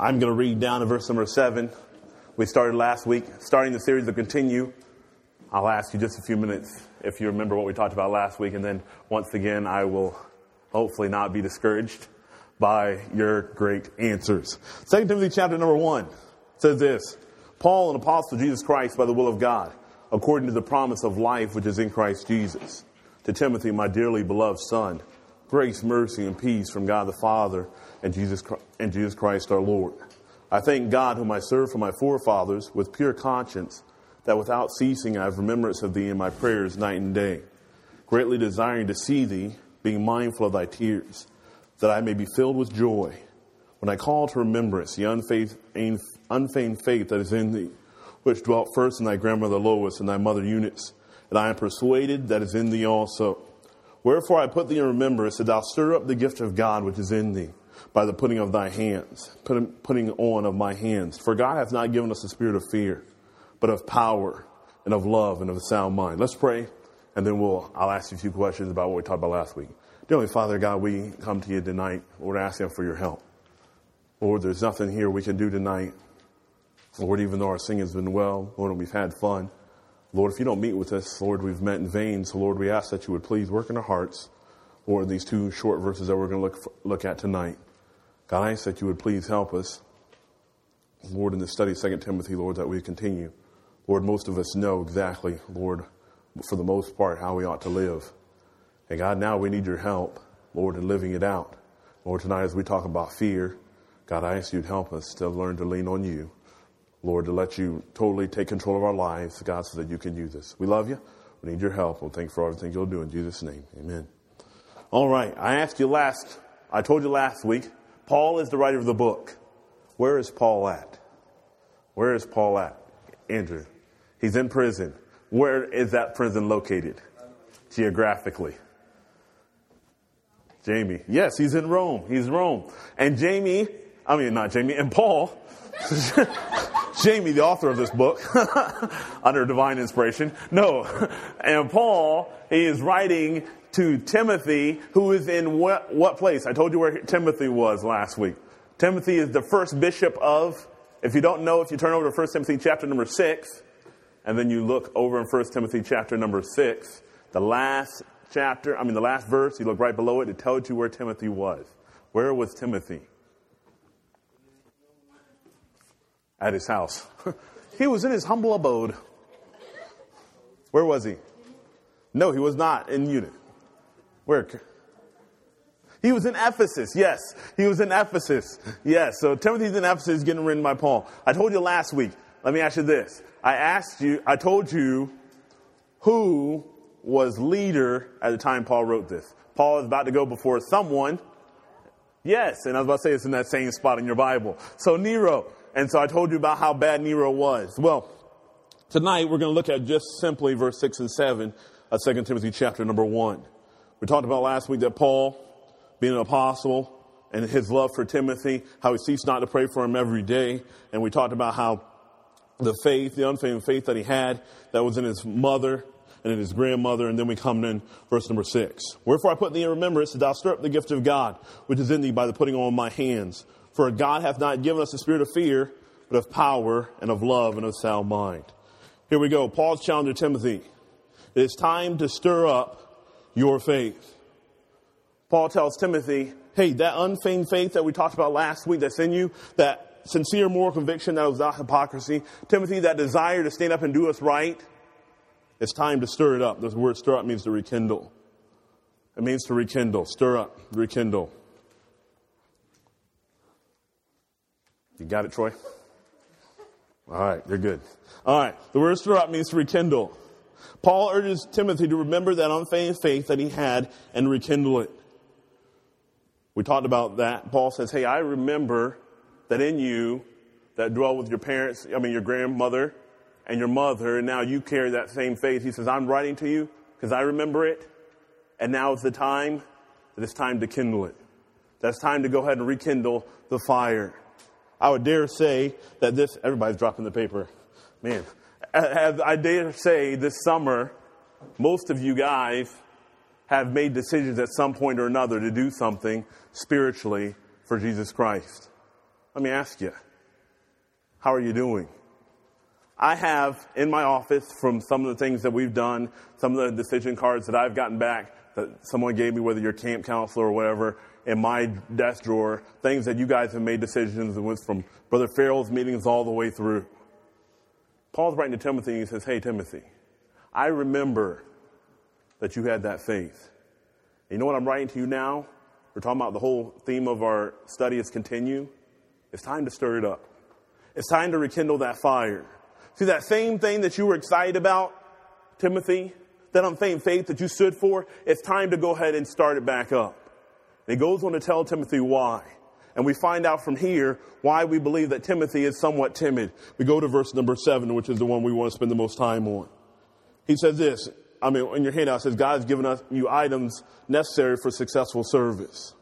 I'm going to read down to verse number seven. We started last week, starting the series to continue. I'll ask you just a few minutes if you remember what we talked about last week, and then once again, I will hopefully not be discouraged by your great answers. Second Timothy chapter number one says this Paul, an apostle of Jesus Christ by the will of God, according to the promise of life which is in Christ Jesus. To Timothy, my dearly beloved son, grace, mercy, and peace from God the Father and Jesus, and Jesus Christ our Lord. I thank God, whom I serve for my forefathers with pure conscience, that without ceasing I have remembrance of thee in my prayers night and day, greatly desiring to see thee, being mindful of thy tears, that I may be filled with joy when I call to remembrance the unfeigned, unfeigned faith that is in thee, which dwelt first in thy grandmother Lois and thy mother Eunice, and I am persuaded that is in thee also. Wherefore I put thee in remembrance that thou stir up the gift of God which is in thee by the putting of thy hands, putting on of my hands. For God hath not given us a spirit of fear, but of power and of love and of a sound mind. Let's pray, and then we'll, I'll ask you a few questions about what we talked about last week. Dearly Father God, we come to you tonight. Lord, asking for your help. Lord, there's nothing here we can do tonight. Lord, even though our singing's been well, Lord, and we've had fun. Lord, if you don't meet with us, Lord, we've met in vain. So, Lord, we ask that you would please work in our hearts. Lord, these two short verses that we're going to look, look at tonight. God, I ask that you would please help us. Lord, in the study of 2 Timothy, Lord, that we continue. Lord, most of us know exactly, Lord, for the most part, how we ought to live. And God, now we need your help, Lord, in living it out. Lord, tonight as we talk about fear, God, I ask you to help us to learn to lean on you. Lord, to let you totally take control of our lives, God, so that you can use us. We love you. We need your help. We'll thank you for everything you'll do in Jesus' name. Amen. All right. I asked you last, I told you last week Paul is the writer of the book. Where is Paul at? Where is Paul at? Andrew. He's in prison. Where is that prison located? Geographically. Jamie. Yes, he's in Rome. He's Rome. And Jamie, I mean, not Jamie, and Paul, Jamie, the author of this book, under divine inspiration. No. And Paul, he is writing to Timothy, who is in what, what place? I told you where Timothy was last week. Timothy is the first bishop of, if you don't know, if you turn over to 1 Timothy chapter number 6, and then you look over in 1 Timothy chapter number 6, the last chapter, I mean the last verse, you look right below it, it tells you where Timothy was. Where was Timothy? At his house. he was in his humble abode. Where was he? No, he was not in unit. Where? He was in Ephesus. Yes, he was in Ephesus. Yes, so Timothy's in Ephesus getting written by Paul. I told you last week. Let me ask you this. I asked you, I told you who was leader at the time Paul wrote this. Paul is about to go before someone. Yes, and I was about to say it's in that same spot in your Bible. So Nero. And so I told you about how bad Nero was. Well, tonight we're going to look at just simply verse 6 and 7 of 2 Timothy chapter number 1. We talked about last week that Paul, being an apostle, and his love for Timothy, how he ceased not to pray for him every day. And we talked about how the faith, the unfailing faith that he had, that was in his mother and in his grandmother. And then we come in verse number six. Wherefore I put thee in remembrance that thou stir up the gift of God, which is in thee by the putting on my hands. For God hath not given us a spirit of fear, but of power and of love and of sound mind. Here we go. Paul's challenge to Timothy. It is time to stir up your faith. Paul tells Timothy, hey, that unfeigned faith that we talked about last week that's in you, that sincere moral conviction that was not hypocrisy, Timothy, that desire to stand up and do what's right, it's time to stir it up. The word stir up means to rekindle. It means to rekindle, stir up, rekindle. You got it, Troy? All right, you're good. All right, the word up means to rekindle. Paul urges Timothy to remember that unfeigned faith that he had and rekindle it. We talked about that. Paul says, Hey, I remember that in you that dwell with your parents, I mean, your grandmother and your mother, and now you carry that same faith. He says, I'm writing to you because I remember it, and now is the time that it's time to kindle it. That's time to go ahead and rekindle the fire. I would dare say that this, everybody's dropping the paper. Man, I dare say this summer, most of you guys have made decisions at some point or another to do something spiritually for Jesus Christ. Let me ask you, how are you doing? I have in my office from some of the things that we've done, some of the decision cards that I've gotten back that someone gave me, whether you're camp counselor or whatever, in my desk drawer, things that you guys have made decisions and went from Brother Farrell's meetings all the way through. Paul's writing to Timothy and he says, Hey, Timothy, I remember that you had that faith. And you know what I'm writing to you now? We're talking about the whole theme of our study is continue. It's time to stir it up. It's time to rekindle that fire. See that same thing that you were excited about, Timothy, that unfeigned faith that you stood for, it's time to go ahead and start it back up. And he goes on to tell Timothy why. And we find out from here why we believe that Timothy is somewhat timid. We go to verse number seven, which is the one we want to spend the most time on. He says this, I mean, in your handout, it says, God has given us you items necessary for successful service.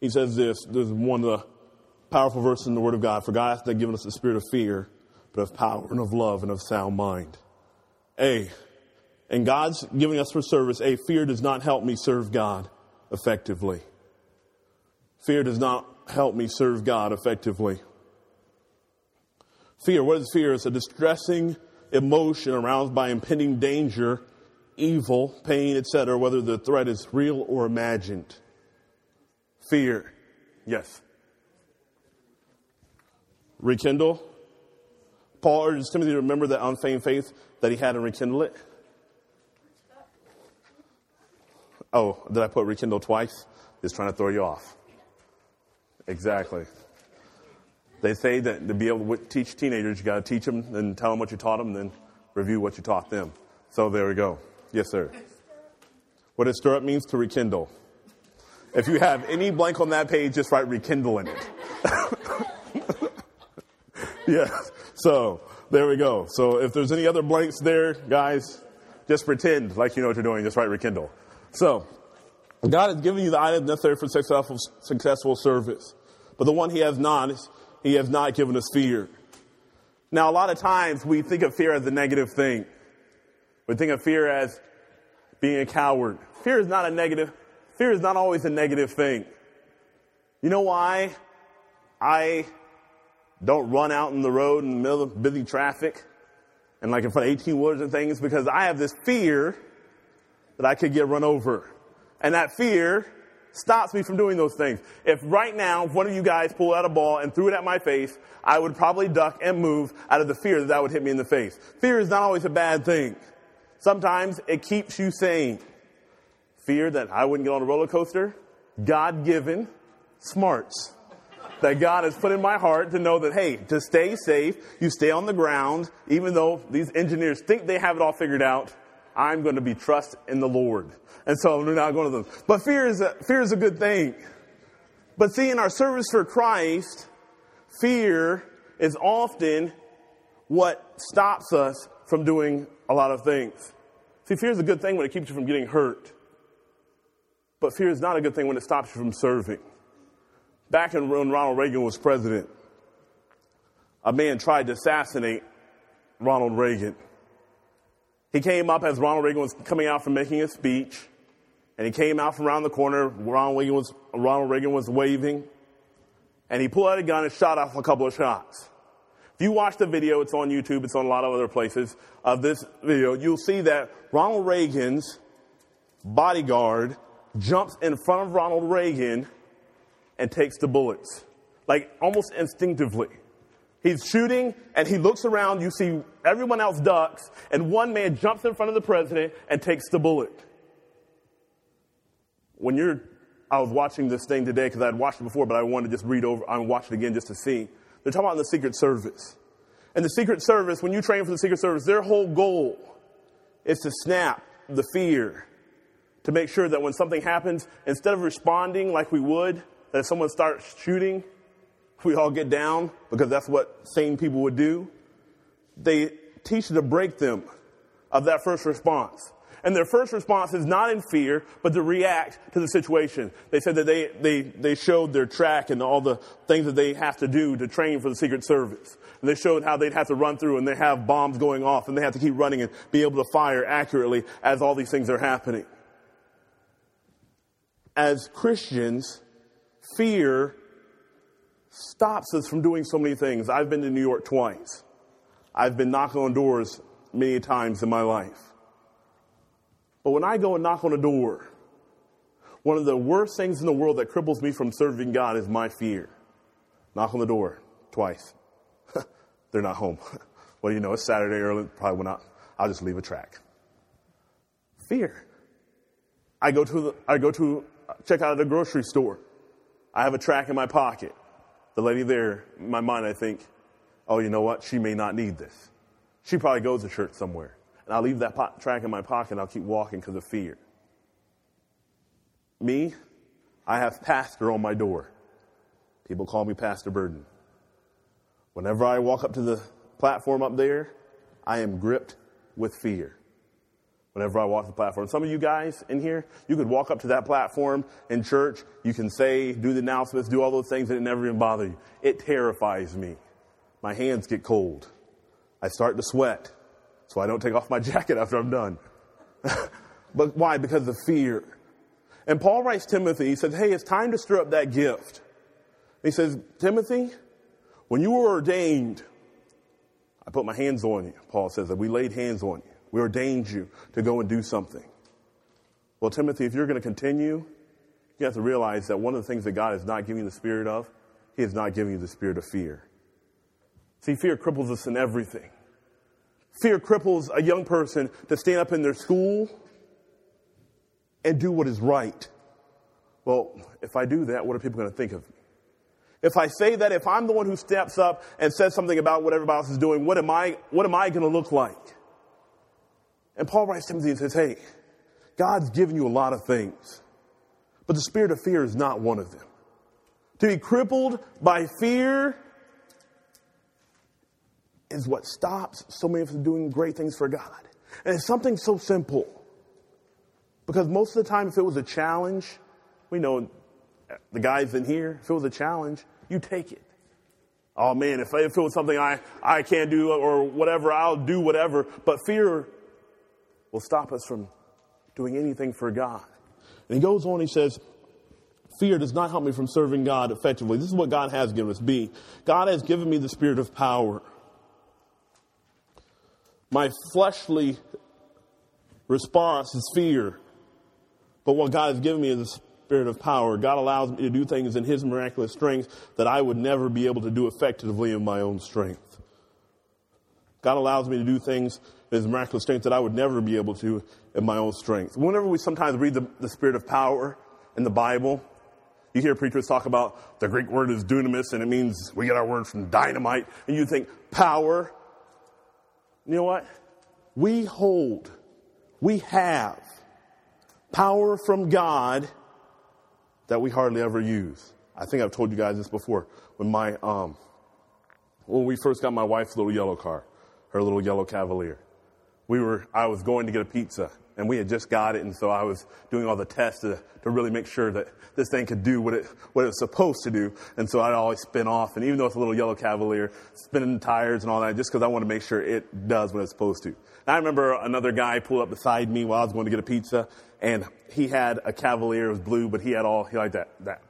He says this, this is one of the powerful verses in the Word of God. For God has not given us the spirit of fear, but of power and of love and of sound mind. A, and God's giving us for service, A, fear does not help me serve God effectively. Fear does not help me serve God effectively. Fear, what is fear? It's a distressing emotion aroused by impending danger, evil, pain, etc., whether the threat is real or imagined. Fear. Yes. Rekindle. Paul urges Timothy to remember that unfeigned faith that he had and rekindle it. Oh, did I put rekindle twice? Just trying to throw you off. Exactly. They say that to be able to teach teenagers, you got to teach them and tell them what you taught them, then review what you taught them. So there we go. Yes, sir. What does stir up means to rekindle. If you have any blank on that page, just write rekindle in it. yes. So there we go. So if there's any other blanks there, guys, just pretend like you know what you're doing. Just write rekindle. So God has given you the items necessary for successful, successful service. But the one he has not, he has not given us fear. Now, a lot of times we think of fear as a negative thing. We think of fear as being a coward. Fear is not a negative, fear is not always a negative thing. You know why I don't run out in the road in the middle of busy traffic and like in front of 18 wheelers and things? Because I have this fear that I could get run over. And that fear stops me from doing those things. If right now, one of you guys pulled out a ball and threw it at my face, I would probably duck and move out of the fear that that would hit me in the face. Fear is not always a bad thing. Sometimes it keeps you sane. Fear that I wouldn't get on a roller coaster, God given smarts that God has put in my heart to know that, hey, to stay safe, you stay on the ground, even though these engineers think they have it all figured out. I'm going to be trust in the Lord. And so we're not going to them. But fear is a, fear is a good thing. But see, in our service for Christ, fear is often what stops us from doing a lot of things. See, fear is a good thing when it keeps you from getting hurt. But fear is not a good thing when it stops you from serving. Back in when Ronald Reagan was president, a man tried to assassinate Ronald Reagan. He came up as Ronald Reagan was coming out from making a speech, and he came out from around the corner. Ronald Reagan was, Ronald Reagan was waving, and he pulled out a gun and shot off a couple of shots. If you watch the video, it's on YouTube, it's on a lot of other places of this video, you'll see that Ronald Reagan's bodyguard jumps in front of Ronald Reagan and takes the bullets, like almost instinctively. He's shooting and he looks around. You see everyone else ducks, and one man jumps in front of the president and takes the bullet. When you're, I was watching this thing today because I had watched it before, but I wanted to just read over, I watch it again just to see. They're talking about the Secret Service. And the Secret Service, when you train for the Secret Service, their whole goal is to snap the fear, to make sure that when something happens, instead of responding like we would, that if someone starts shooting, we all get down because that's what sane people would do. They teach to break them of that first response. And their first response is not in fear, but to react to the situation. They said that they, they, they showed their track and all the things that they have to do to train for the Secret Service. And they showed how they'd have to run through and they have bombs going off and they have to keep running and be able to fire accurately as all these things are happening. As Christians, fear stops us from doing so many things. I've been to New York twice. I've been knocking on doors many times in my life. But when I go and knock on a door, one of the worst things in the world that cripples me from serving God is my fear. Knock on the door twice. They're not home. well, you know? It's Saturday early. Probably will not. I'll just leave a track. Fear. I go to the, I go to uh, check out at a grocery store. I have a track in my pocket. The lady there, in my mind, I think, oh, you know what? She may not need this. She probably goes to church somewhere. And I'll leave that po- track in my pocket and I'll keep walking because of fear. Me, I have pastor on my door. People call me Pastor Burton. Whenever I walk up to the platform up there, I am gripped with fear. Whenever I walk the platform. Some of you guys in here, you could walk up to that platform in church, you can say, do the announcements, do all those things, and it never even bother you. It terrifies me. My hands get cold. I start to sweat. So I don't take off my jacket after I'm done. but why? Because of fear. And Paul writes Timothy, he says, hey, it's time to stir up that gift. He says, Timothy, when you were ordained, I put my hands on you. Paul says that we laid hands on you. We ordained you to go and do something. Well, Timothy, if you're going to continue, you have to realize that one of the things that God is not giving you the spirit of, He is not giving you the spirit of fear. See, fear cripples us in everything. Fear cripples a young person to stand up in their school and do what is right. Well, if I do that, what are people going to think of me? If I say that, if I'm the one who steps up and says something about what everybody else is doing, what am I, what am I going to look like? And Paul writes to Timothy and says, hey, God's given you a lot of things, but the spirit of fear is not one of them. To be crippled by fear is what stops so many of us from doing great things for God. And it's something so simple. Because most of the time, if it was a challenge, we know the guys in here, if it was a challenge, you take it. Oh man, if, if it was something I, I can't do or whatever, I'll do whatever. But fear will stop us from doing anything for God. And he goes on, he says, Fear does not help me from serving God effectively. This is what God has given us. B. God has given me the spirit of power. My fleshly response is fear. But what God has given me is the spirit of power. God allows me to do things in His miraculous strength that I would never be able to do effectively in my own strength. God allows me to do things in His miraculous strength that I would never be able to in my own strength. Whenever we sometimes read the, the spirit of power in the Bible, you hear preachers talk about the Greek word is dunamis and it means we get our word from dynamite. And you think power. You know what? We hold, we have power from God that we hardly ever use. I think I've told you guys this before. When my, um, when we first got my wife's little yellow car, her little yellow Cavalier, we were, I was going to get a pizza and we had just got it. And so I was doing all the tests to, to really make sure that this thing could do what it, what it was supposed to do. And so I'd always spin off. And even though it's a little yellow Cavalier, spinning tires and all that, just because I want to make sure it does what it's supposed to. And I remember another guy pulled up beside me while I was going to get a pizza and he had a Cavalier. It was blue, but he had all, he had that, that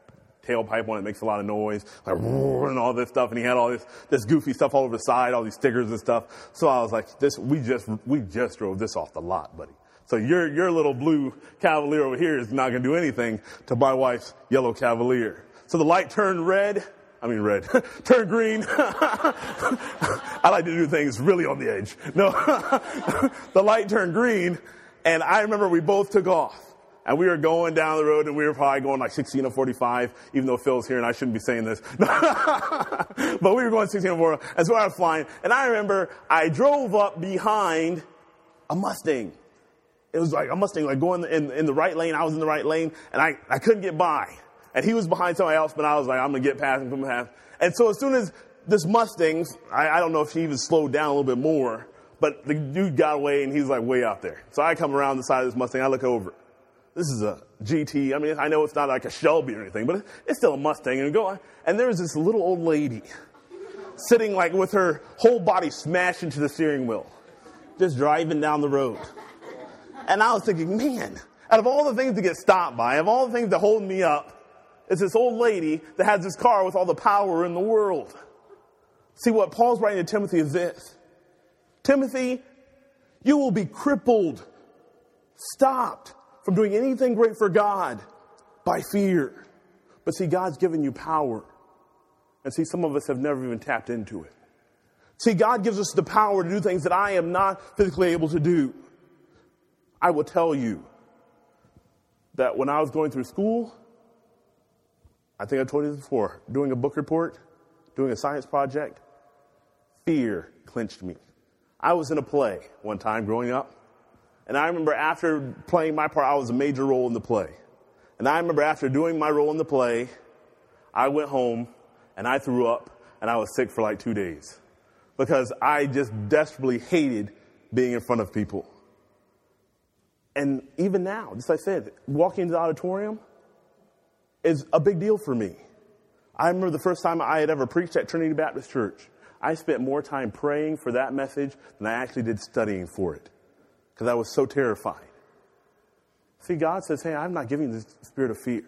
tailpipe on it makes a lot of noise, like and all this stuff. And he had all this this goofy stuff all over the side, all these stickers and stuff. So I was like, this we just we just drove this off the lot, buddy. So your your little blue Cavalier over here is not going to do anything to my wife's yellow Cavalier. So the light turned red. I mean red. turned green. I like to do things really on the edge. No, the light turned green, and I remember we both took off. And we were going down the road and we were probably going like 16 or 45, even though Phil's here and I shouldn't be saying this. but we were going 16 or 45. And so I was flying. And I remember I drove up behind a Mustang. It was like a Mustang, like going in, in the right lane. I was in the right lane and I, I couldn't get by. And he was behind somebody else, but I was like, I'm going to get past him, come past. And so as soon as this Mustang, I, I don't know if he even slowed down a little bit more, but the dude got away and he's like way out there. So I come around the side of this Mustang, I look over. This is a GT. I mean, I know it's not like a Shelby or anything, but it's still a Mustang. And go, and there's this little old lady sitting like with her whole body smashed into the steering wheel, just driving down the road. And I was thinking, man, out of all the things to get stopped by, of all the things that hold me up, it's this old lady that has this car with all the power in the world. See, what Paul's writing to Timothy is this Timothy, you will be crippled, stopped from doing anything great for God by fear. But see, God's given you power. And see, some of us have never even tapped into it. See, God gives us the power to do things that I am not physically able to do. I will tell you that when I was going through school, I think I told you this before, doing a book report, doing a science project, fear clenched me. I was in a play one time growing up, and I remember after playing my part, I was a major role in the play. And I remember after doing my role in the play, I went home and I threw up and I was sick for like two days because I just desperately hated being in front of people. And even now, just like I said, walking into the auditorium is a big deal for me. I remember the first time I had ever preached at Trinity Baptist Church. I spent more time praying for that message than I actually did studying for it because I was so terrified. See, God says, Hey, I'm not giving you the spirit of fear.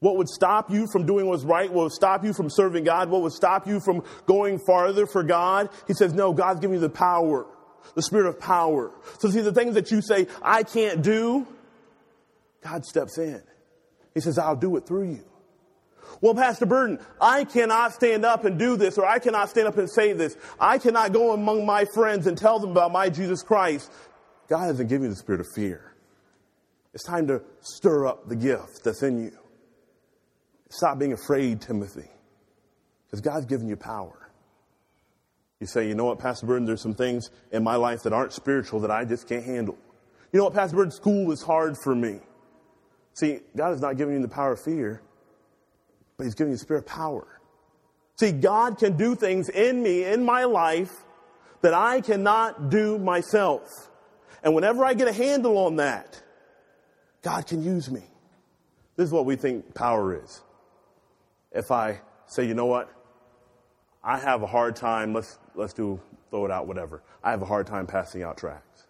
What would stop you from doing what's right? What would stop you from serving God? What would stop you from going farther for God? He says, no, God's giving you the power, the spirit of power. So see, the things that you say, I can't do, God steps in. He says, I'll do it through you. Well, Pastor Burton, I cannot stand up and do this, or I cannot stand up and say this. I cannot go among my friends and tell them about my Jesus Christ. God hasn't given you the spirit of fear. It's time to stir up the gift that's in you. Stop being afraid, Timothy, because God's given you power. You say, you know what, Pastor Burton, there's some things in my life that aren't spiritual that I just can't handle. You know what, Pastor Burton, school is hard for me. See, God is not giving you the power of fear, but He's giving you the spirit of power. See, God can do things in me, in my life, that I cannot do myself. And whenever I get a handle on that, God can use me. This is what we think power is if I say, you know what, I have a hard time, let's, let's do, throw it out, whatever. I have a hard time passing out tracts.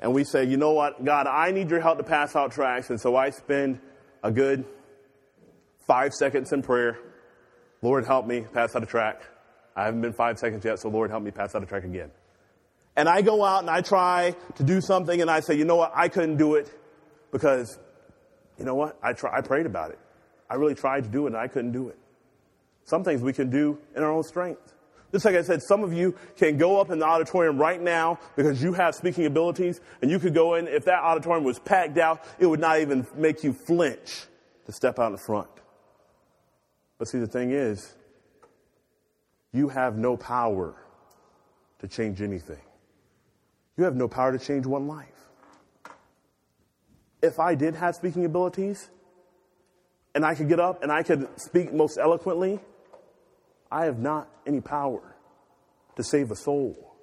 And we say, you know what, God, I need your help to pass out tracts. And so I spend a good five seconds in prayer. Lord, help me pass out a tract. I haven't been five seconds yet, so Lord, help me pass out a tract again. And I go out and I try to do something and I say, you know what, I couldn't do it because, you know what, I, try, I prayed about it. I really tried to do it and I couldn't do it. Some things we can do in our own strength. Just like I said, some of you can go up in the auditorium right now because you have speaking abilities and you could go in, if that auditorium was packed out, it would not even make you flinch to step out in front. But see, the thing is, you have no power to change anything. You have no power to change one life. If I did have speaking abilities, and I could get up and I could speak most eloquently, I have not any power to save a soul.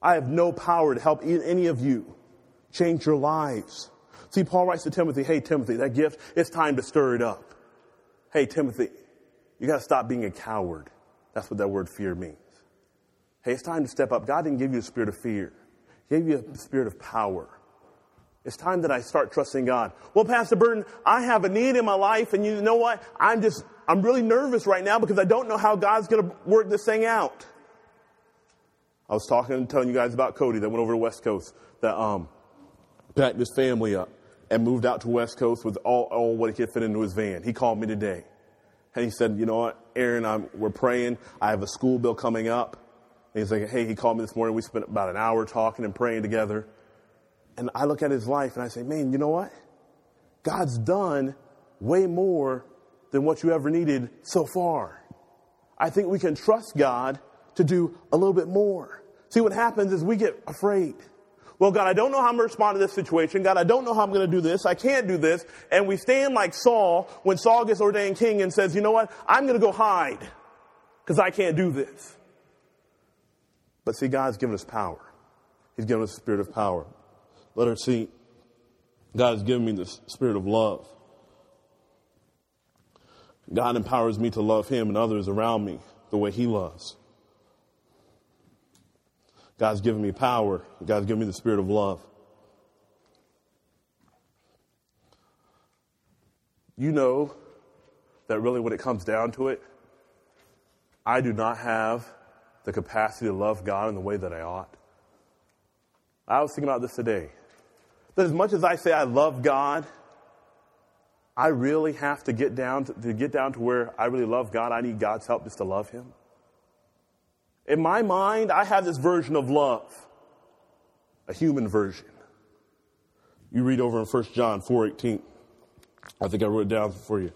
I have no power to help any of you change your lives. See, Paul writes to Timothy, hey, Timothy, that gift, it's time to stir it up. Hey, Timothy, you got to stop being a coward. That's what that word fear means. Hey, it's time to step up. God didn't give you a spirit of fear. Gave you a spirit of power. It's time that I start trusting God. Well, Pastor Burton, I have a need in my life, and you know what? I'm just, I'm really nervous right now because I don't know how God's going to work this thing out. I was talking and telling you guys about Cody that went over to West Coast, that um, packed his family up and moved out to West Coast with all, all what he could fit into his van. He called me today. And he said, you know what, Aaron, I'm, we're praying. I have a school bill coming up. And he's like, hey, he called me this morning. We spent about an hour talking and praying together. And I look at his life and I say, man, you know what? God's done way more than what you ever needed so far. I think we can trust God to do a little bit more. See, what happens is we get afraid. Well, God, I don't know how I'm going to respond to this situation. God, I don't know how I'm going to do this. I can't do this. And we stand like Saul when Saul gets ordained king and says, you know what? I'm going to go hide because I can't do this. But see, God's given us power. He's given us a spirit of power. Let her see. God has given me the spirit of love. God empowers me to love Him and others around me the way He loves. God's given me power. God's given me the spirit of love. you know that really when it comes down to it, I do not have the capacity to love God in the way that I ought. I was thinking about this today. That as much as I say I love God, I really have to get down to, to get down to where I really love God. I need God's help just to love Him. In my mind, I have this version of love, a human version. You read over in 1 John 4:18. I think I wrote it down for you.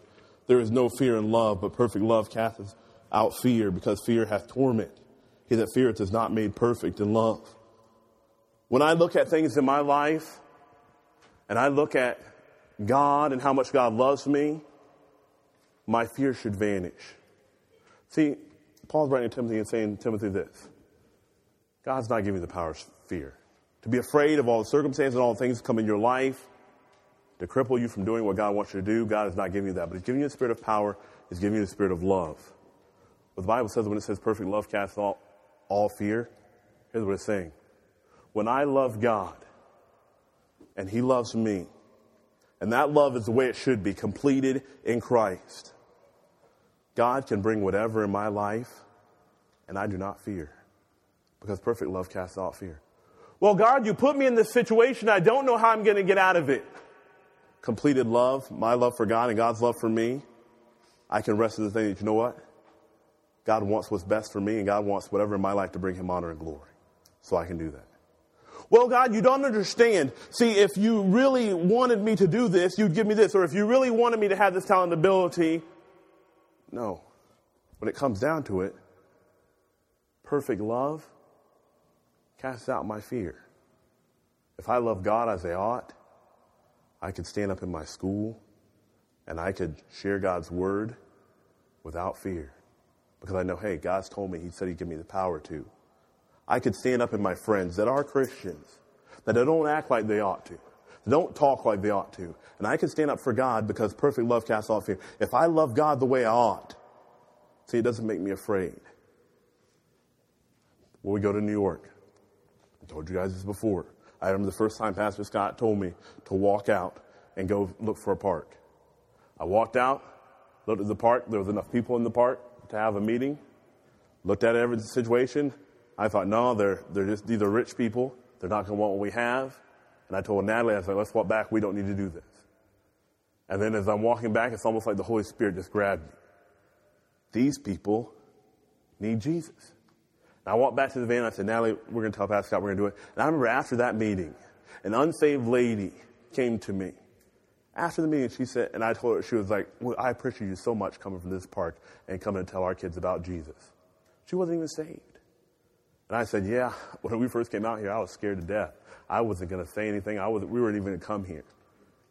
There is no fear in love, but perfect love casteth out fear, because fear hath torment. He that feareth is not made perfect in love. When I look at things in my life, and I look at God and how much God loves me, my fear should vanish. See, Paul's writing to Timothy and saying, Timothy, this God's not giving you the power of fear. To be afraid of all the circumstances and all the things that come in your life, to cripple you from doing what God wants you to do, God is not giving you that. But He's giving you the spirit of power, He's giving you the spirit of love. What the Bible says when it says perfect love casts all, all fear, here's what it's saying. When I love God and He loves me, and that love is the way it should be, completed in Christ, God can bring whatever in my life, and I do not fear. Because perfect love casts out fear. Well, God, you put me in this situation. I don't know how I'm going to get out of it. Completed love, my love for God and God's love for me, I can rest in the thing that, you know what? God wants what's best for me, and God wants whatever in my life to bring Him honor and glory. So I can do that. Well, God, you don't understand. See, if you really wanted me to do this, you'd give me this. Or if you really wanted me to have this talent ability, no. When it comes down to it, perfect love casts out my fear. If I love God as I ought, I could stand up in my school and I could share God's word without fear. Because I know, hey, God's told me, He said He'd give me the power to. I could stand up in my friends that are Christians, that don't act like they ought to, that don't talk like they ought to. And I can stand up for God because perfect love casts off fear. If I love God the way I ought, see, it doesn't make me afraid. When we go to New York, I told you guys this before. I remember the first time Pastor Scott told me to walk out and go look for a park. I walked out, looked at the park. There was enough people in the park to have a meeting. Looked at every situation. I thought, no, they're, they're just, these are rich people. They're not going to want what we have. And I told Natalie, I said, let's walk back. We don't need to do this. And then as I'm walking back, it's almost like the Holy Spirit just grabbed me. These people need Jesus. And I walked back to the van and I said, Natalie, we're going to tell Pastor Scott we're going to do it. And I remember after that meeting, an unsaved lady came to me. After the meeting, she said, and I told her, she was like, well, I appreciate you so much coming from this park and coming to tell our kids about Jesus. She wasn't even saved. And I said, yeah, when we first came out here, I was scared to death. I wasn't going to say anything. I was, we weren't even going to come here.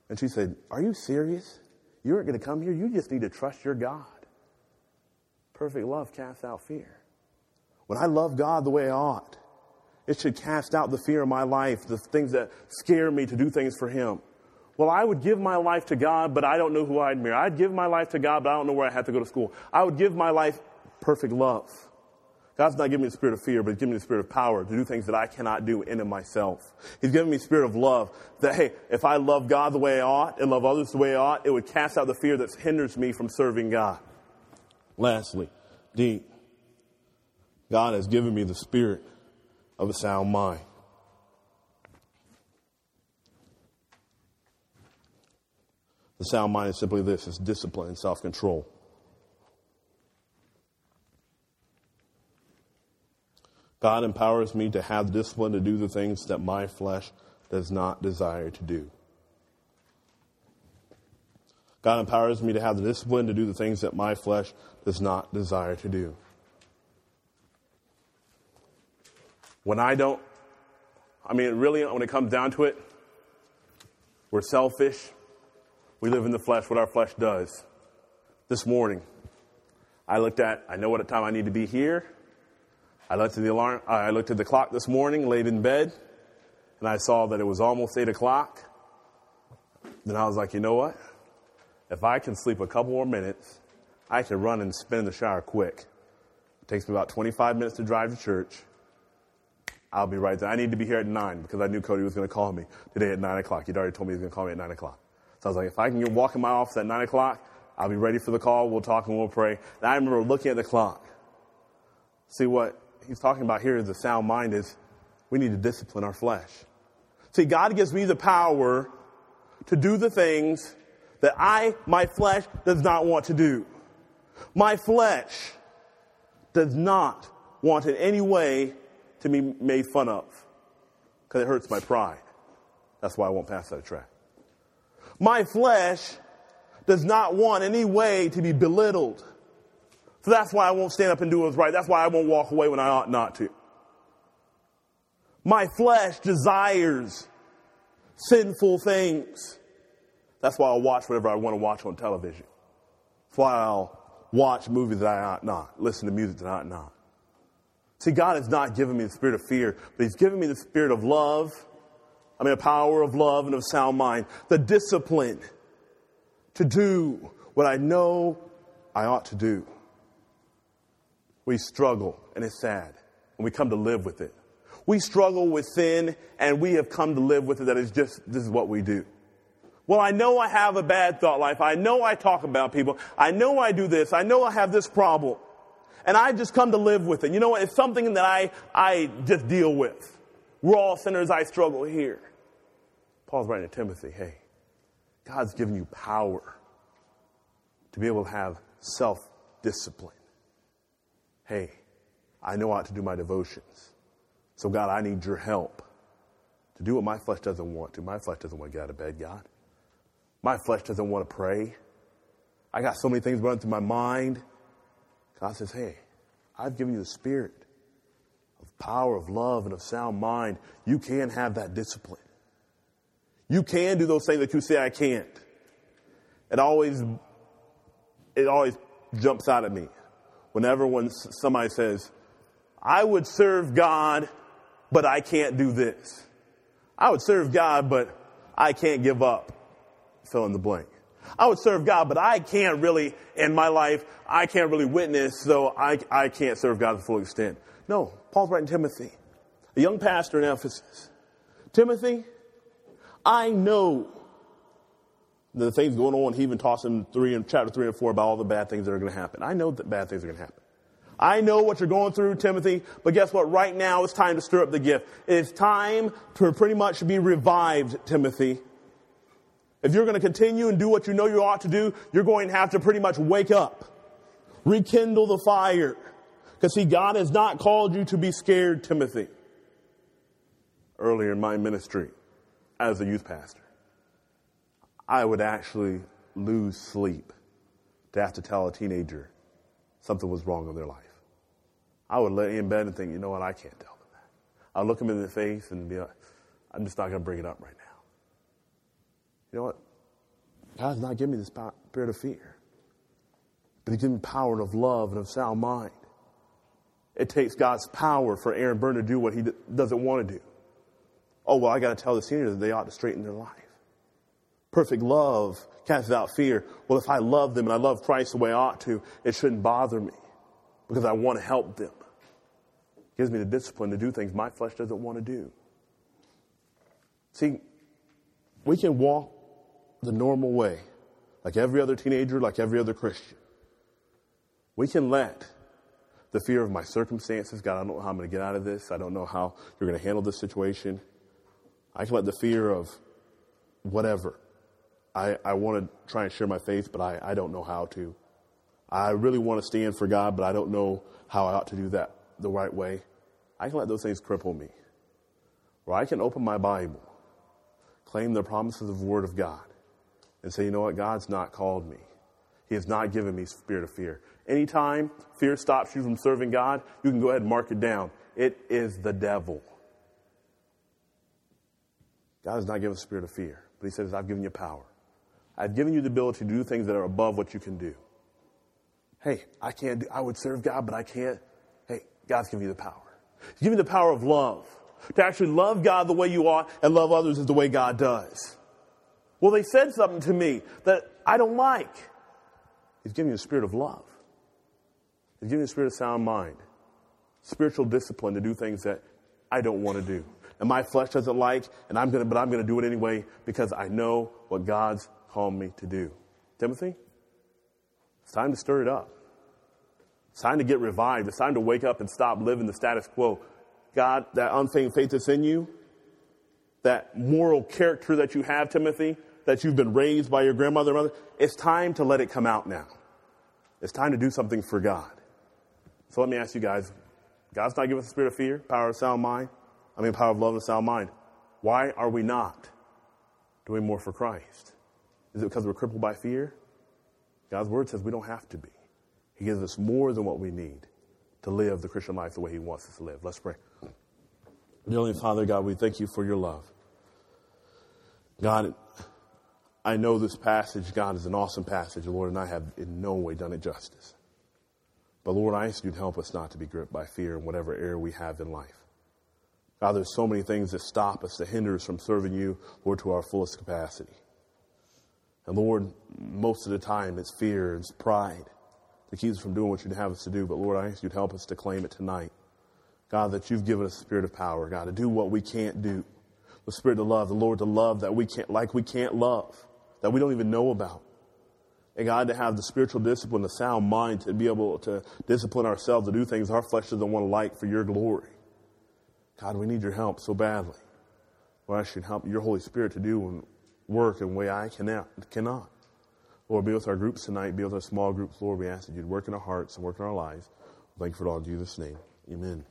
And she said, are you serious? You aren't going to come here? You just need to trust your God. Perfect love casts out fear. When I love God the way I ought, it should cast out the fear of my life, the things that scare me to do things for Him. Well, I would give my life to God, but I don't know who I'd marry. I'd give my life to God, but I don't know where I have to go to school. I would give my life perfect love. God's not giving me the spirit of fear, but He's giving me the spirit of power to do things that I cannot do in and myself. He's giving me the spirit of love that, hey, if I love God the way I ought and love others the way I ought, it would cast out the fear that hinders me from serving God. Lastly, D, God has given me the spirit of a sound mind. The sound mind is simply this it's discipline and self control. God empowers me to have discipline to do the things that my flesh does not desire to do. God empowers me to have the discipline to do the things that my flesh does not desire to do. When I don't, I mean, really, when it comes down to it, we're selfish. We live in the flesh, what our flesh does. This morning, I looked at, I know what time I need to be here. I looked at the alarm, I looked at the clock this morning, laid in bed, and I saw that it was almost eight o'clock. Then I was like, you know what? If I can sleep a couple more minutes, I can run and spin in the shower quick. It takes me about 25 minutes to drive to church. I'll be right there. I need to be here at 9 because I knew Cody was going to call me today at 9 o'clock. He'd already told me he was going to call me at 9 o'clock. So I was like, if I can walk in my office at 9 o'clock, I'll be ready for the call. We'll talk and we'll pray. And I remember looking at the clock. See what he's talking about here is the sound mind is we need to discipline our flesh. See, God gives me the power to do the things that I, my flesh, does not want to do. My flesh does not want in any way to be made fun of because it hurts my pride. That's why I won't pass that track. My flesh does not want any way to be belittled. So that's why I won't stand up and do what's right. That's why I won't walk away when I ought not to. My flesh desires sinful things. That's why I'll watch whatever I want to watch on television. That's why I'll watch movies that I ought not, listen to music that I ought not. See, God has not given me the spirit of fear, but He's given me the spirit of love. I mean, a power of love and of sound mind, the discipline to do what I know I ought to do. We struggle, and it's sad, and we come to live with it. We struggle with sin, and we have come to live with it that is just, this is what we do. Well, I know I have a bad thought life. I know I talk about people. I know I do this. I know I have this problem. And I just come to live with it. You know what? It's something that I, I just deal with. We're all sinners. I struggle here. Paul's writing to Timothy, hey, God's given you power to be able to have self discipline. Hey, I know how to do my devotions. So, God, I need your help to do what my flesh doesn't want to. My flesh doesn't want to get out of bed, God. My flesh doesn't want to pray. I got so many things running through my mind. God says, Hey, I've given you the spirit of power, of love, and of sound mind. You can have that discipline. You can do those things that you say I can't. It always, it always jumps out at me whenever when somebody says, I would serve God, but I can't do this. I would serve God, but I can't give up. Fill in the blank. I would serve God, but I can't really, in my life, I can't really witness, so I, I can't serve God to the full extent. No, Paul's writing Timothy, a young pastor in Ephesus. Timothy, I know the things going on. He even talks in three in chapter three and four about all the bad things that are going to happen. I know that bad things are going to happen. I know what you're going through, Timothy, but guess what? Right now it's time to stir up the gift. It's time to pretty much be revived, Timothy. If you're going to continue and do what you know you ought to do, you're going to have to pretty much wake up, rekindle the fire. Because see, God has not called you to be scared, Timothy. Earlier in my ministry, as a youth pastor, I would actually lose sleep to have to tell a teenager something was wrong in their life. I would lay in bed and think, you know what, I can't tell them that. I'll look them in the face and be like, I'm just not going to bring it up right now. You know what? God's not giving me the spirit of fear, but He's giving me power of love and of sound mind. It takes God's power for Aaron Burr to do what he doesn't want to do. Oh, well, I got to tell the seniors that they ought to straighten their life. Perfect love casts out fear. Well, if I love them and I love Christ the way I ought to, it shouldn't bother me because I want to help them. It gives me the discipline to do things my flesh doesn't want to do. See, we can walk the normal way, like every other teenager, like every other Christian. We can let the fear of my circumstances, God, I don't know how I'm going to get out of this. I don't know how you're going to handle this situation. I can let the fear of whatever. I, I want to try and share my faith, but I, I don't know how to. I really want to stand for God, but I don't know how I ought to do that the right way. I can let those things cripple me. Or I can open my Bible, claim the promises of the Word of God, and say, you know what? God's not called me. He has not given me spirit of fear. Anytime fear stops you from serving God, you can go ahead and mark it down. It is the devil. God has not given a spirit of fear, but He says, I've given you power. I've given you the ability to do things that are above what you can do. Hey, I can't do, I would serve God, but I can't. Hey, God's given you the power. He's given you the power of love. To actually love God the way you ought and love others as the way God does. Well, they said something to me that I don't like. He's giving you a spirit of love. He's giving you a spirit of sound mind, spiritual discipline to do things that I don't want to do and my flesh doesn't like, and I'm gonna, but I'm gonna do it anyway because I know what God's called me to do. Timothy, it's time to stir it up. It's time to get revived. It's time to wake up and stop living the status quo. God, that unfeigned faith that's in you, that moral character that you have, Timothy, that you've been raised by your grandmother and mother, it's time to let it come out now. It's time to do something for God. So let me ask you guys God's not giving us a spirit of fear, power of sound mind. I mean, power of love and sound mind. Why are we not doing more for Christ? Is it because we're crippled by fear? God's word says we don't have to be. He gives us more than what we need to live the Christian life the way He wants us to live. Let's pray. Dearly Father God, we thank you for your love. God, I know this passage, God, is an awesome passage, Lord, and I have in no way done it justice. But Lord, I ask you to help us not to be gripped by fear in whatever area we have in life. God, there's so many things that stop us, that hinder us from serving you, Lord, to our fullest capacity. And Lord, most of the time it's fear, it's pride that keeps us from doing what you'd have us to do. But Lord, I ask you to help us to claim it tonight. God, that you've given us the spirit of power, God, to do what we can't do. The spirit of love, the Lord to love that we can't, like we can't love, that we don't even know about. And God, to have the spiritual discipline, the sound mind to be able to discipline ourselves to do things our flesh doesn't want to like for your glory. God, we need your help so badly. Lord, I should help your Holy Spirit to do and work in a way I cannot. cannot. Lord, be with our groups tonight, be with our small groups. Lord, we ask that you'd work in our hearts and work in our lives. Thank you for it all in Jesus' name. Amen.